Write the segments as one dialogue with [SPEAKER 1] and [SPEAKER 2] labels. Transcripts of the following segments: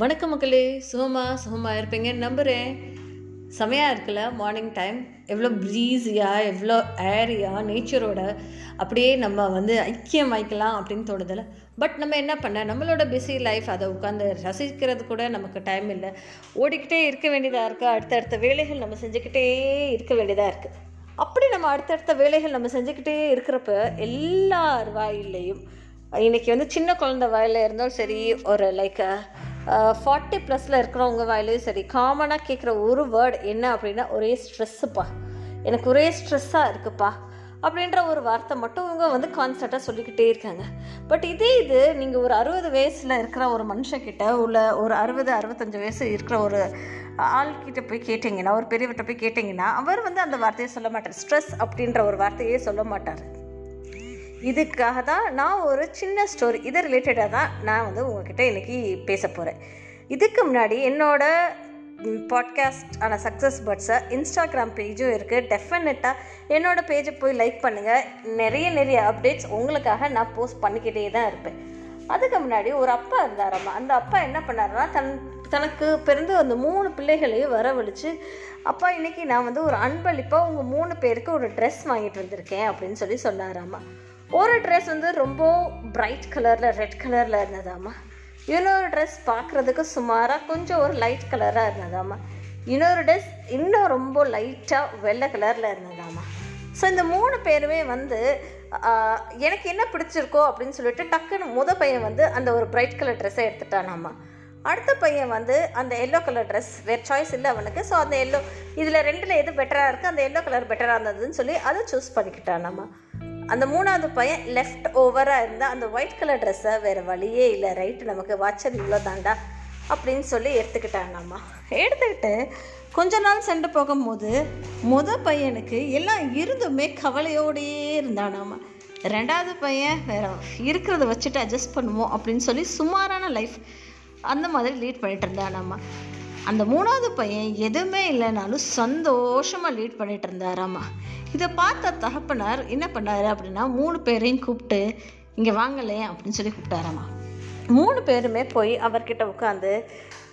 [SPEAKER 1] வணக்கம் மக்களே. சுகமாக சுகமாக இருப்பீங்கன்னு நம்புகிறேன் செமையாக இருக்குல்ல? மார்னிங் டைம் எவ்வளோ ப்ரீஸியாக எவ்வளோ ஏரியாக நேச்சரோட அப்படியே நம்ம வந்து ஐக்கியம் வாய்க்கலாம் அப்படின்னு தோணுதில்ல. பட் நம்ம என்ன பண்ண? நம்மளோட பிஸி லைஃப் அதை உட்காந்து ரசிக்கிறது கூட நமக்கு டைம் இல்லை. ஓடிக்கிட்டே இருக்க வேண்டியதாக இருக்குது அடுத்தடுத்த வேலைகள் நம்ம செஞ்சுக்கிட்டே இருக்க வேண்டியதாக இருக்குது அப்படி நம்ம அடுத்தடுத்த வேலைகள் நம்ம செஞ்சுக்கிட்டே இருக்கிறப்ப எல்லார் வாயிலையும் இன்றைக்கி வந்து சின்ன குழந்த வாயில் இருந்தாலும் சரி ஒரு லைக் ஃபார்ட்டி ப்ளஸில் இருக்கிறவங்க வாயிலையும் சரி காமனாக கேட்குற ஒரு வேர்டு என்ன அப்படின்னா ஒரே ஸ்ட்ரெஸ்ஸுப்பா எனக்கு ஒரே ஸ்ட்ரெஸ்ஸாக இருக்குப்பா. அப்படின்ற ஒரு வார்த்தை மட்டும் இவங்க வந்து கான்ஸ்டண்ட்டாக சொல்லிக்கிட்டே இருக்காங்க. பட் இதே இது நீங்கள் ஒரு அறுபது வயசில் இருக்கிற ஒரு மனுஷக்கிட்ட உள்ள ஒரு அறுபது அறுபத்தஞ்சு வயசு இருக்கிற ஒரு ஆள்கிட்ட போய் கேட்டிங்கன்னா ஒரு பெரியவர்கிட்ட போய் கேட்டிங்கன்னா அவர் வந்து அந்த வார்த்தையை சொல்ல மாட்டார். ஸ்ட்ரெஸ் அப்படின்ற ஒரு வார்த்தையே சொல்ல மாட்டார். இதுக்காக தான் நான் ஒரு சின்ன ஸ்டோரி இதை ரிலேட்டடாக தான் நான் வந்து உங்ககிட்ட இன்றைக்கி பேச போகிறேன் இதுக்கு முன்னாடி என்னோட பாட்காஸ்ட் ஆன சக்ஸஸ் பட்ஸை இன்ஸ்டாகிராம் பேஜும் இருக்குது டெஃபினட்டாக என்னோடய பேஜை போய் லைக் பண்ணுங்கள் நிறைய நிறைய அப்டேட்ஸ் உங்களுக்காக நான் போஸ்ட் பண்ணிக்கிட்டே தான் இருப்பேன். அதுக்கு முன்னாடி ஒரு அப்பா இருந்தாராம்மா அந்த அப்பா என்ன பண்ணாருன்னா தன் தனக்கு பிறந்து அந்த மூணு பிள்ளைகளையும் வரவழைச்சு அப்பா இன்றைக்கி நான் வந்து ஒரு அன்பளிப்பாக உங்கள் மூணு பேருக்கு ஒரு ட்ரெஸ் வாங்கிட்டு வந்திருக்கேன் அப்படின்னு சொல்லி சொன்னாராம்மா ஒரு ட்ரெஸ் வந்து ரொம்ப பிரைட் கலரில் ரெட் கலரில் இருந்ததாம்மா. இன்னொரு ட்ரெஸ் பார்க்குறதுக்கு சுமாராக கொஞ்சம் ஒரு லைட் கலராக இருந்ததாம்மா. இன்னொரு ட்ரெஸ் இன்னும் ரொம்ப லைட்டாக வெள்ளை கலரில் இருந்ததாம்மா. ஸோ இந்த மூணு பேருமே வந்து எனக்கு என்ன பிடிச்சிருக்கோ அப்படின்னு சொல்லிட்டு டக்குன்னு முத பையன் வந்து அந்த ஒரு பிரைட் கலர் ட்ரெஸ்ஸை எடுத்துட்டானாம்மா. அடுத்த பையன் வந்து அந்த எல்லோ கலர் ட்ரெஸ் வேறு சாய்ஸ் இல்லை அவனுக்கு. ஸோ அந்த எல்லோ இதில் ரெண்டில் எது பெட்டராக இருக்குது அந்த எல்லோ கலர் பெட்டராக இருந்ததுன்னு சொல்லி அதை சூஸ் பண்ணிக்கிட்டானாம்மா. அந்த மூணாவது பையன் லெஃப்ட் ஓவராக இருந்தால் அந்த ஒயிட் கலர் ட்ரெஸ்ஸை வேறு வழியே இல்லை. ரைட்டு நமக்கு வாட்சர் இவ்வளோ தாண்டா அப்படின்னு சொல்லி எடுத்துக்கிட்டாங்கம்மா எடுத்துக்கிட்டு கொஞ்ச நாள் சென்று போகும்போது முத பையனுக்கு எல்லாம் இருந்துமே கவலையோடையே இருந்தானாமா. ரெண்டாவது பையன் வேற இருக்கிறத வச்சுட்டு அட்ஜஸ்ட் பண்ணுவோம் அப்படின்னு சொல்லி சுமாரான லைஃப் அந்த மாதிரி லீட் பண்ணிட்டு இருந்தானாமா. அந்த மூணாவது பையன் எதுவுமே இல்லைனாலும் சந்தோஷமாக லீட் பண்ணிட்டு இருந்தாராமா. இதை பார்த்த தகப்பனார் என்ன பண்ணார் அப்படின்னா மூணு பேரையும் கூப்பிட்டு இங்கே வாங்கலே அப்படின்னு சொல்லி கூப்பிட்டாராமா. மூணு பேருமே போய் அவர்கிட்ட உட்காந்து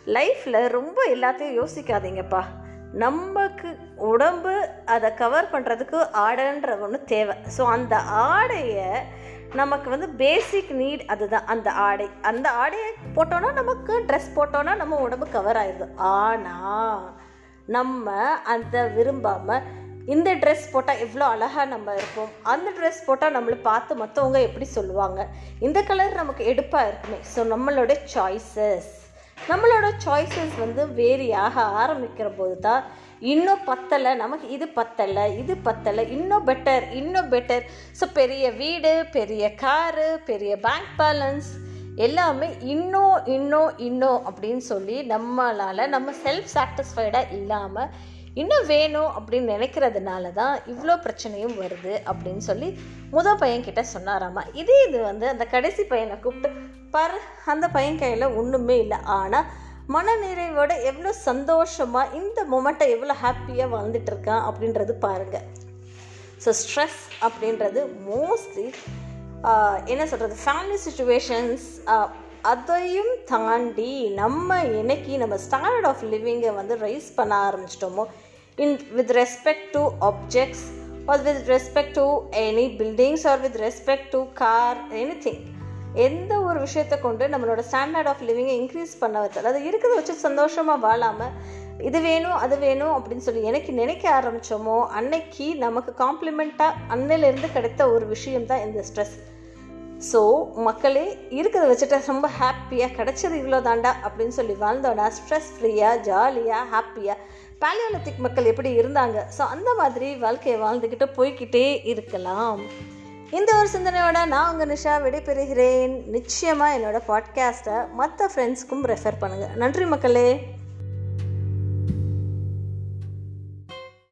[SPEAKER 1] லைஃப்பில் ரொம்ப எல்லாத்தையும் யோசிக்காதீங்கப்பா. நமக்கு உடம்பு அதை கவர் பண்ணுறதுக்கு ஆடைன்ற ஒன்று தேவை. ஸோ அந்த ஆடையை நமக்கு வந்து பேசிக் நீட் அதுதான். அந்த ஆடை. அந்த ஆடையை போட்டோன்னா நமக்கு ட்ரெஸ் போட்டோன்னா நம்ம உடம்பு கவர் ஆயிடுது. ஆனால் நம்ம அந்த விரும்பாமல் இந்த ட்ரெஸ் போட்டால் எவ்வளோ அழகாக நம்ம இருப்போம்? அந்த ட்ரெஸ் போட்டால் நம்மளை பார்த்து மற்றவங்க எப்படி சொல்லுவாங்க? இந்த கலர் நமக்கு எடுப்பாக இருக்குமே. ஸோ நம்மளோட சாய்ஸஸ் நம்மளோட சாய்ஸஸ் வந்து வேரியாக ஆரம்பிக்கிற போது தான் இன்னும் பத்தலை நமக்கு இது பத்தலை இது பத்தலை இன்னும் பெட்டர் இன்னும் பெட்டர் ஸோ பெரிய வீடு பெரிய காரு பெரிய பேங்க் பேலன்ஸ் எல்லாமே இன்னும் இன்னும் இன்னும் அப்படின்னு சொல்லி நம்மளால் நம்ம செல்ஃப் சாட்டிஸ்ஃபைடாக இல்லாமல் இன்னும் வேணும் அப்படின்னு நினைக்கிறதுனால தான் இவ்வளோ பிரச்சனையும் வருது அப்படின்னு சொல்லி முத பையன் கிட்ட சொன்னாராமா. இதே இது வந்து அந்த கடைசி பையனை கூப்பிட்டு பாரு அந்த பையன் கையில் ஒன்றுமே இல்லை. ஆனால் மனநிறைவோட எவ்வளோ சந்தோஷமாக இந்த மொமெண்ட்டை எவ்வளோ ஹாப்பியாக வாழ்ந்துட்டு இருக்கான் அப்படின்றது பாருங்கள் ஸோ ஸ்ட்ரெஸ் அப்படின்றது மோஸ்ட்லி என்ன சொல்கிறது ஃபேமிலி சுச்சுவேஷன்ஸ் அதையும் தாண்டி நம்ம என்னைக்கு நம்ம ஸ்டாண்டர்ட் ஆஃப் லிவிங்கை வந்து ரைஸ் பண்ண ஆரம்பிச்சிட்டோமோ in with respect to objects or with respect to any buildings or with respect to car anything எந்த ஒரு விஷயத்தை கொண்டு நம்மளோட ஸ்டாண்டர்ட் ஆஃப் லிவிங்கை இன்க்ரீஸ் பண்ண வைத்தல் அது இருக்கிறத வச்சு சந்தோஷமாக வாழாமல் இது வேணும் அது வேணும் அப்படின்னு சொல்லி எனக்கு நினைக்க ஆரம்பித்தோமோ அன்னைக்கு நமக்கு காம்ப்ளிமெண்ட்டாக அன்னையிலேருந்து கிடைத்த ஒரு விஷயம் தான் இந்த ஸ்ட்ரெஸ் ஸோ மக்களே இருக்கிறத வச்சுட்டு ரொம்ப ஹாப்பியாக கிடைச்சது இவ்வளோ தாண்டா அப்படின்னு சொல்லி வாழ்ந்தோன்னா ஸ்ட்ரெஸ் ஃப்ரீயாக ஜாலியாக ஹாப்பியாக பேலியோலத்திக் மக்கள் எப்படி இருந்தாங்க? ஸோ அந்த மாதிரி வாழ்க்கையை வாழ்ந்துக்கிட்டு போய்கிட்டே இருக்கலாம். இந்த ஒரு சிந்தனையோட நான் உங்கள் நிஷா விடைபெறுகிறேன். நிச்சயமாக என்னோடய பாட்காஸ்ட்டை மற்ற ஃப்ரெண்ட்ஸ்க்கும் ரெஃபர் பண்ணுங்கள் நன்றி மக்களே.